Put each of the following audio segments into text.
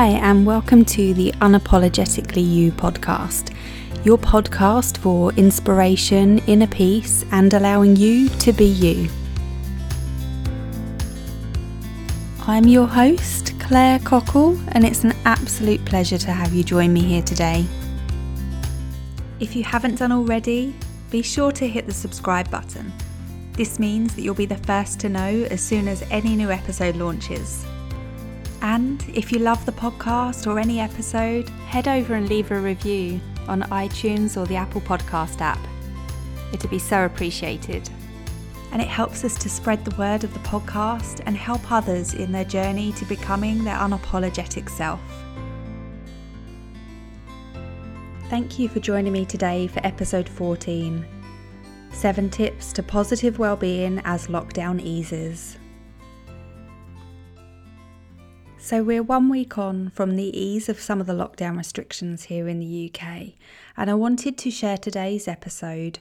Hi, and welcome to the Unapologetically You podcast, your podcast for inspiration, inner peace, and allowing you to be you. I'm your host, Claire Cockle, and it's an absolute pleasure to have you join me here today. If you haven't done already, be sure to hit the subscribe button. This means that you'll be the first to know as soon as any new episode launches. And if you love the podcast or any episode, head over and leave a review on iTunes or the Apple Podcast app. It'd be so appreciated. And it helps us to spread the word of the podcast and help others in their journey to becoming their unapologetic self. Thank you for joining me today for episode 14 Seven Tips to Positive Wellbeing as Lockdown Eases. So, we're one week on from the ease of some of the lockdown restrictions here in the UK, and I wanted to share today's episode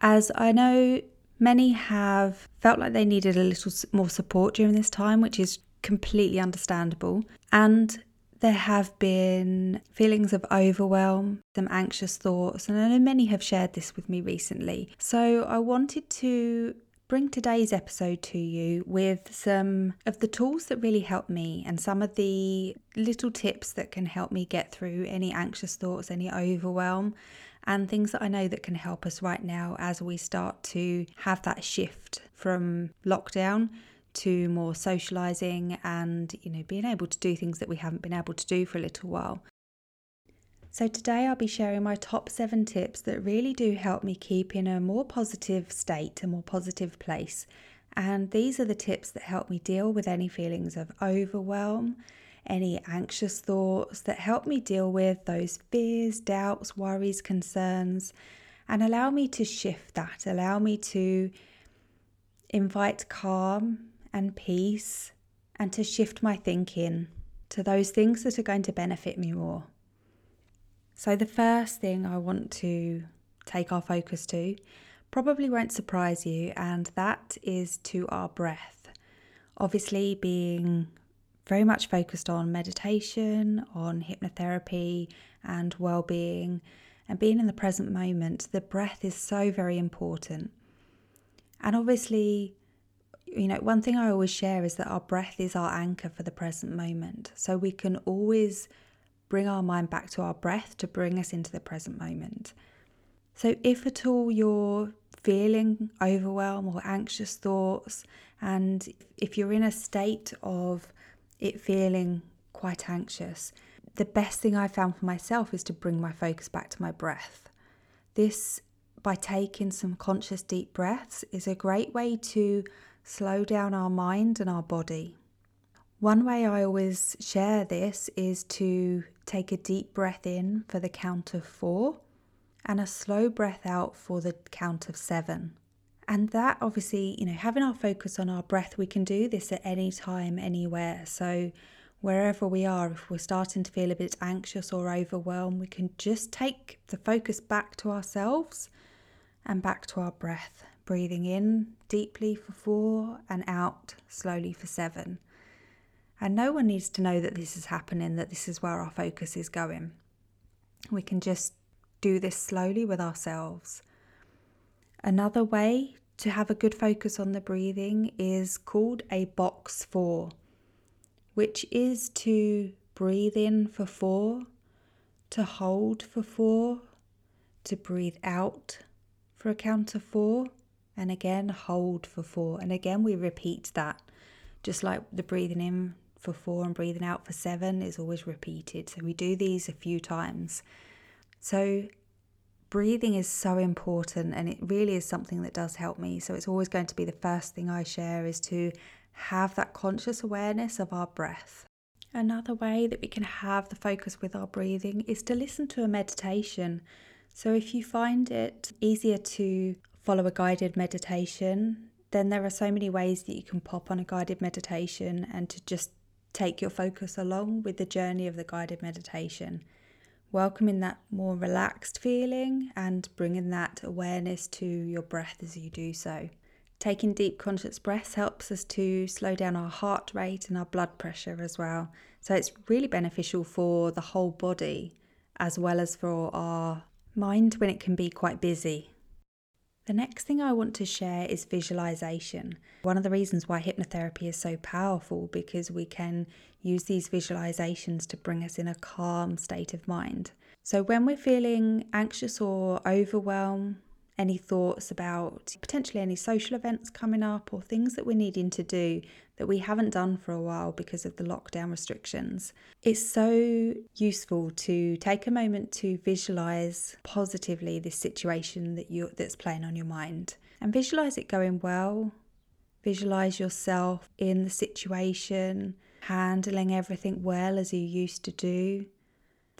as I know many have felt like they needed a little more support during this time, which is completely understandable. And there have been feelings of overwhelm, some anxious thoughts, and I know many have shared this with me recently. So I wanted to bring today's episode to you with some of the tools that really help me and some of the little tips that can help me get through any anxious thoughts, any overwhelm, and things that I know that can help us right now as we start to have that shift from lockdown to more socializing and you know being able to do things that we haven't been able to do for a little while. So, today I'll be sharing my top seven tips that really do help me keep in a more positive state, a more positive place. And these are the tips that help me deal with any feelings of overwhelm, any anxious thoughts, that help me deal with those fears, doubts, worries, concerns, and allow me to shift that, allow me to invite calm and peace, and to shift my thinking to those things that are going to benefit me more. So, the first thing I want to take our focus to probably won't surprise you, and that is to our breath. Obviously, being very much focused on meditation, on hypnotherapy, and well being, and being in the present moment, the breath is so very important. And obviously, you know, one thing I always share is that our breath is our anchor for the present moment. So we can always bring our mind back to our breath to bring us into the present moment. So, if at all you're feeling overwhelmed or anxious thoughts, and if you're in a state of it feeling quite anxious, the best thing I found for myself is to bring my focus back to my breath. This, by taking some conscious deep breaths, is a great way to slow down our mind and our body. One way I always share this is to take a deep breath in for the count of four and a slow breath out for the count of seven. And that obviously, you know, having our focus on our breath, we can do this at any time, anywhere. So, wherever we are, if we're starting to feel a bit anxious or overwhelmed, we can just take the focus back to ourselves and back to our breath, breathing in deeply for four and out slowly for seven. And no one needs to know that this is happening, that this is where our focus is going. We can just do this slowly with ourselves. Another way to have a good focus on the breathing is called a box four, which is to breathe in for four, to hold for four, to breathe out for a count of four, and again hold for four. And again, we repeat that, just like the breathing in for four and breathing out for seven is always repeated. So we do these a few times. So breathing is so important and it really is something that does help me. So it's always going to be the first thing I share is to have that conscious awareness of our breath. Another way that we can have the focus with our breathing is to listen to a meditation. So if you find it easier to follow a guided meditation, then there are so many ways that you can pop on a guided meditation and to just take your focus along with the journey of the guided meditation, welcoming that more relaxed feeling and bringing that awareness to your breath as you do so. Taking deep conscious breaths helps us to slow down our heart rate and our blood pressure as well. So it's really beneficial for the whole body as well as for our mind when it can be quite busy. The next thing I want to share is visualization. One of the reasons why hypnotherapy is so powerful because we can use these visualizations to bring us in a calm state of mind. So when we're feeling anxious or overwhelmed, any thoughts about potentially any social events coming up or things that we're needing to do that we haven't done for a while because of the lockdown restrictions. It's so useful to take a moment to visualize positively this situation that you that's playing on your mind and visualize it going well. Visualize yourself in the situation, handling everything well as you used to do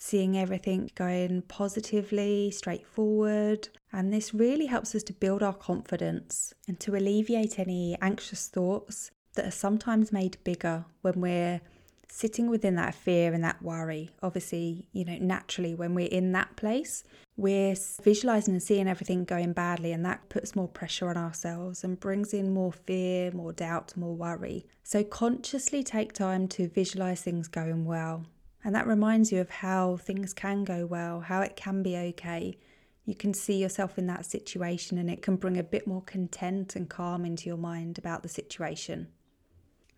seeing everything going positively, straightforward. And this really helps us to build our confidence and to alleviate any anxious thoughts that are sometimes made bigger when we're sitting within that fear and that worry. Obviously, you know, naturally, when we're in that place, we're visualizing and seeing everything going badly, and that puts more pressure on ourselves and brings in more fear, more doubt, more worry. So, consciously take time to visualize things going well. And that reminds you of how things can go well, how it can be okay. You can see yourself in that situation, and it can bring a bit more content and calm into your mind about the situation.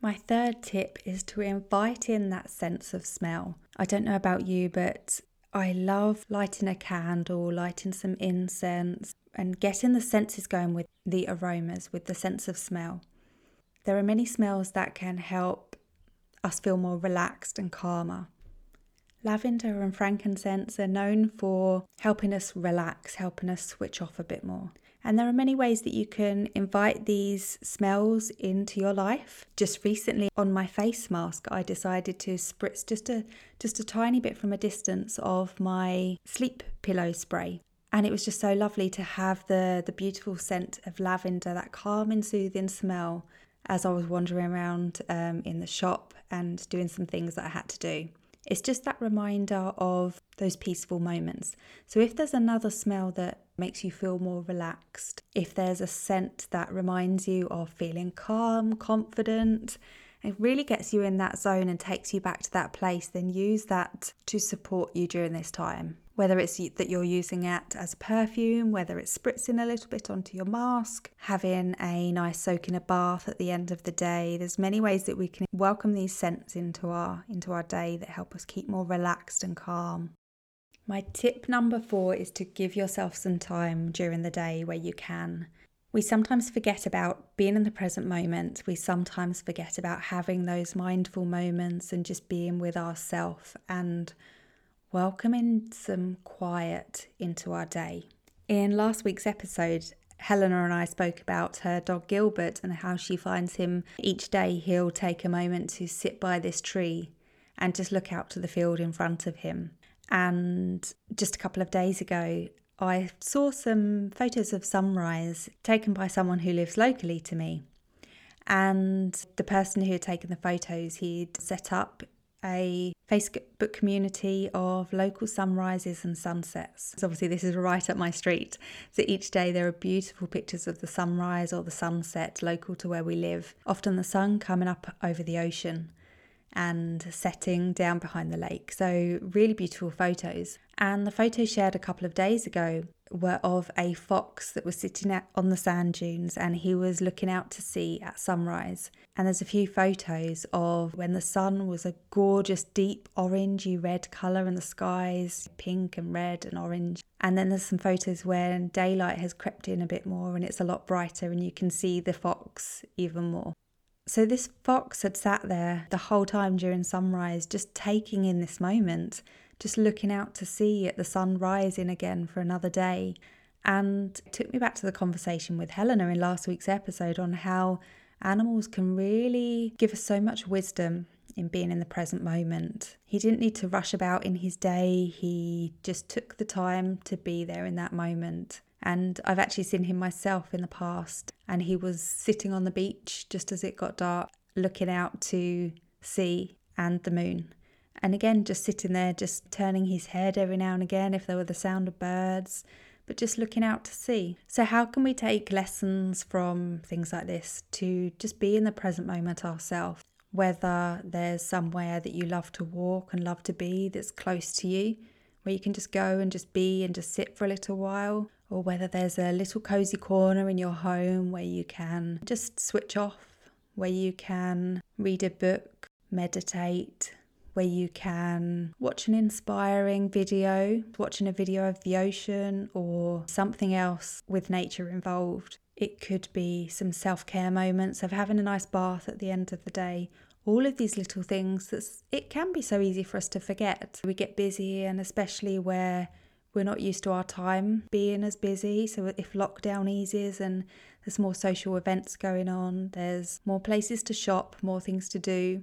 My third tip is to invite in that sense of smell. I don't know about you, but I love lighting a candle, lighting some incense, and getting the senses going with the aromas, with the sense of smell. There are many smells that can help us feel more relaxed and calmer. Lavender and frankincense are known for helping us relax, helping us switch off a bit more. And there are many ways that you can invite these smells into your life. Just recently on my face mask, I decided to spritz just a just a tiny bit from a distance of my sleep pillow spray. And it was just so lovely to have the the beautiful scent of lavender, that calming, soothing smell as I was wandering around um, in the shop and doing some things that I had to do. It's just that reminder of those peaceful moments. So, if there's another smell that makes you feel more relaxed, if there's a scent that reminds you of feeling calm, confident, it really gets you in that zone and takes you back to that place, then use that to support you during this time whether it's that you're using it as a perfume, whether it's spritzing a little bit onto your mask, having a nice soak in a bath at the end of the day. There's many ways that we can welcome these scents into our into our day that help us keep more relaxed and calm. My tip number 4 is to give yourself some time during the day where you can. We sometimes forget about being in the present moment. We sometimes forget about having those mindful moments and just being with ourselves and welcoming some quiet into our day. In last week's episode, Helena and I spoke about her dog Gilbert and how she finds him each day. He'll take a moment to sit by this tree and just look out to the field in front of him. And just a couple of days ago, I saw some photos of sunrise taken by someone who lives locally to me. And the person who had taken the photos, he'd set up a Facebook community of local sunrises and sunsets. So obviously, this is right up my street. So each day there are beautiful pictures of the sunrise or the sunset local to where we live. Often the sun coming up over the ocean and setting down behind the lake. So, really beautiful photos. And the photos shared a couple of days ago were of a fox that was sitting on the sand dunes and he was looking out to sea at sunrise. And there's a few photos of when the sun was a gorgeous deep orangey red colour and the skies pink and red and orange. And then there's some photos when daylight has crept in a bit more and it's a lot brighter and you can see the fox even more. So this fox had sat there the whole time during sunrise, just taking in this moment, just looking out to sea at the sun rising again for another day. And took me back to the conversation with Helena in last week's episode on how animals can really give us so much wisdom in being in the present moment. He didn't need to rush about in his day, he just took the time to be there in that moment. And I've actually seen him myself in the past, and he was sitting on the beach just as it got dark, looking out to sea and the moon. And again, just sitting there, just turning his head every now and again if there were the sound of birds, but just looking out to sea. So, how can we take lessons from things like this to just be in the present moment ourselves? whether there's somewhere that you love to walk and love to be that's close to you, where you can just go and just be and just sit for a little while, or whether there's a little cozy corner in your home where you can just switch off, where you can read a book, meditate, where you can watch an inspiring video, watching a video of the ocean or something else with nature involved. It could be some self care moments of having a nice bath at the end of the day. All of these little things that it can be so easy for us to forget. We get busy, and especially where we're not used to our time being as busy. So, if lockdown eases and there's more social events going on, there's more places to shop, more things to do,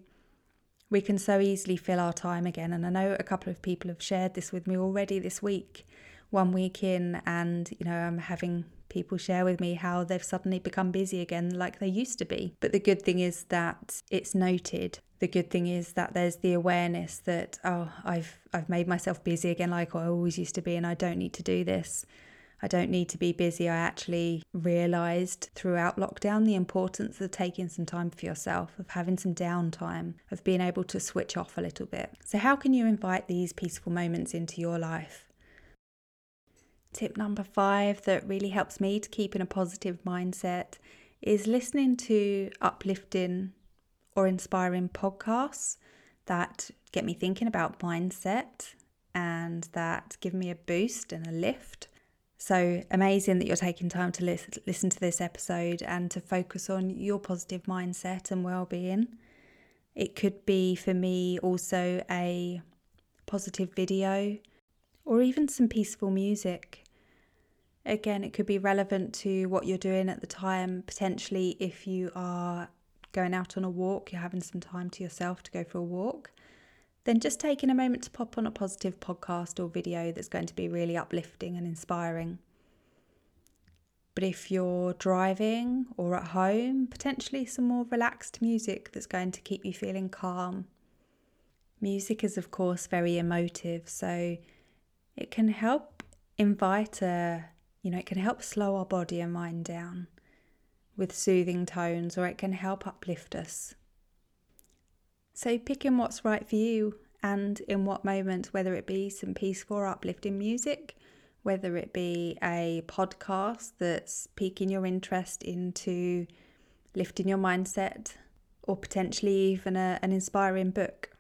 we can so easily fill our time again. And I know a couple of people have shared this with me already this week, one week in, and you know, I'm having people share with me how they've suddenly become busy again like they used to be. But the good thing is that it's noted. The good thing is that there's the awareness that oh, I've I've made myself busy again like I always used to be and I don't need to do this. I don't need to be busy. I actually realized throughout lockdown the importance of taking some time for yourself, of having some downtime, of being able to switch off a little bit. So, how can you invite these peaceful moments into your life? Tip number five that really helps me to keep in a positive mindset is listening to uplifting or inspiring podcasts that get me thinking about mindset and that give me a boost and a lift. So amazing that you're taking time to listen to this episode and to focus on your positive mindset and well-being. It could be for me also a positive video or even some peaceful music. Again, it could be relevant to what you're doing at the time. Potentially, if you are going out on a walk, you're having some time to yourself to go for a walk then just taking a moment to pop on a positive podcast or video that's going to be really uplifting and inspiring. But if you're driving or at home, potentially some more relaxed music that's going to keep you feeling calm. Music is, of course, very emotive, so it can help invite a, you know, it can help slow our body and mind down with soothing tones, or it can help uplift us. So, picking what's right for you and in what moment, whether it be some peaceful or uplifting music, whether it be a podcast that's piquing your interest into lifting your mindset, or potentially even a, an inspiring book.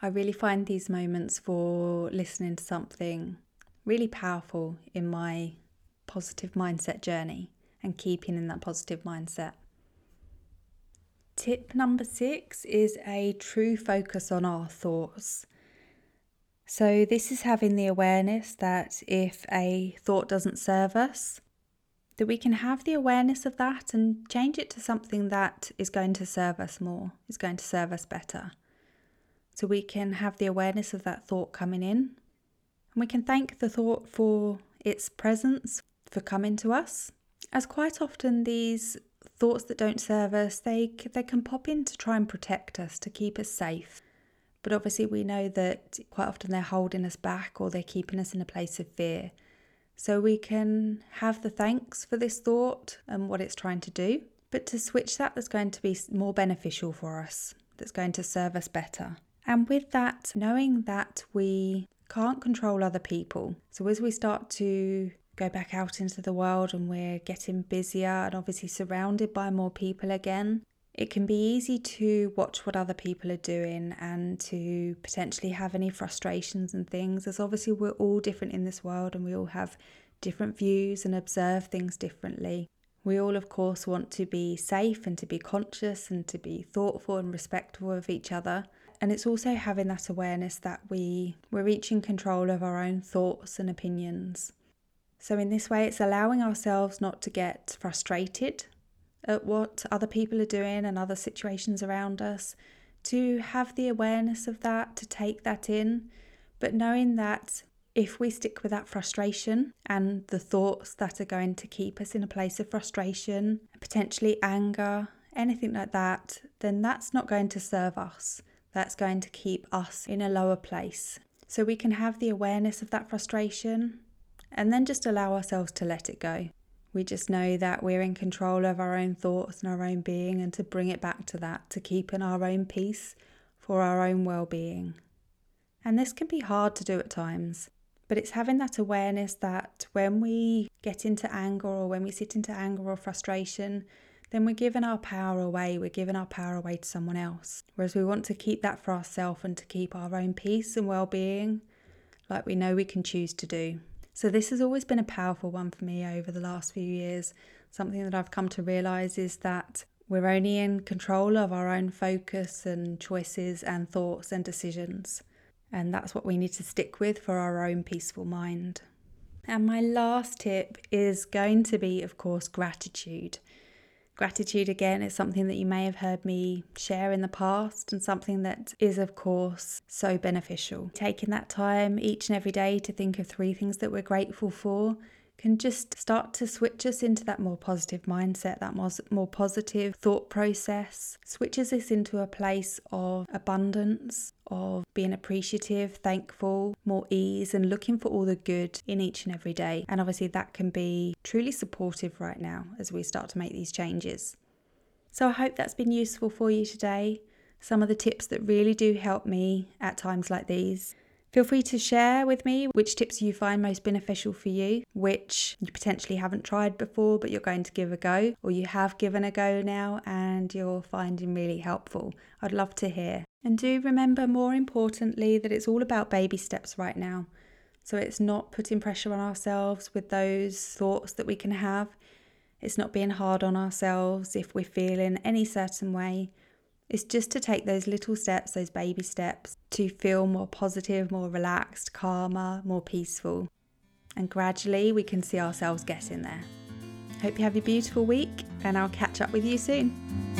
I really find these moments for listening to something really powerful in my positive mindset journey and keeping in that positive mindset. Tip number six is a true focus on our thoughts. So, this is having the awareness that if a thought doesn't serve us, that we can have the awareness of that and change it to something that is going to serve us more, is going to serve us better. So, we can have the awareness of that thought coming in, and we can thank the thought for its presence, for coming to us. As quite often, these thoughts that don't serve us, they, they can pop in to try and protect us, to keep us safe. But obviously, we know that quite often they're holding us back or they're keeping us in a place of fear. So we can have the thanks for this thought and what it's trying to do, but to switch that that's going to be more beneficial for us, that's going to serve us better. And with that, knowing that we can't control other people. So as we start to go back out into the world and we're getting busier and obviously surrounded by more people again, it can be easy to watch what other people are doing and to potentially have any frustrations and things, as obviously we're all different in this world and we all have different views and observe things differently. We all, of course, want to be safe and to be conscious and to be thoughtful and respectful of each other. And it's also having that awareness that we, we're each in control of our own thoughts and opinions. So, in this way, it's allowing ourselves not to get frustrated at what other people are doing and other situations around us, to have the awareness of that, to take that in, but knowing that if we stick with that frustration and the thoughts that are going to keep us in a place of frustration, potentially anger, anything like that, then that's not going to serve us. That's going to keep us in a lower place. So we can have the awareness of that frustration and then just allow ourselves to let it go. We just know that we're in control of our own thoughts and our own being, and to bring it back to that, to keep in our own peace for our own well being. And this can be hard to do at times, but it's having that awareness that when we get into anger or when we sit into anger or frustration, then we're giving our power away. We're giving our power away to someone else. Whereas we want to keep that for ourselves and to keep our own peace and well being, like we know we can choose to do. So, this has always been a powerful one for me over the last few years. Something that I've come to realize is that we're only in control of our own focus and choices and thoughts and decisions. And that's what we need to stick with for our own peaceful mind. And my last tip is going to be, of course, gratitude. Gratitude, again, is something that you may have heard me share in the past and something that is, of course, so beneficial. Taking that time each and every day to think of three things that we're grateful for can just start to switch us into that more positive mindset, that more, more positive thought process, switches us into a place of abundance, of being appreciative, thankful, more ease, and looking for all the good in each and every day. And obviously, that can be truly supportive right now as we start to make these changes. So, I hope that's been useful for you today. Some of the tips that really do help me at times like these. Feel free to share with me which tips you find most beneficial for you, which you potentially haven't tried before but you're going to give a go, or you have given a go now and you're finding really helpful. I'd love to hear. And do remember, more importantly, that it's all about baby steps right now. So it's not putting pressure on ourselves with those thoughts that we can have. It's not being hard on ourselves if we're feeling any certain way. It's just to take those little steps, those baby steps, to feel more positive, more relaxed, calmer, more peaceful. And gradually we can see ourselves getting there. Hope you have a beautiful week, and I'll catch up with you soon.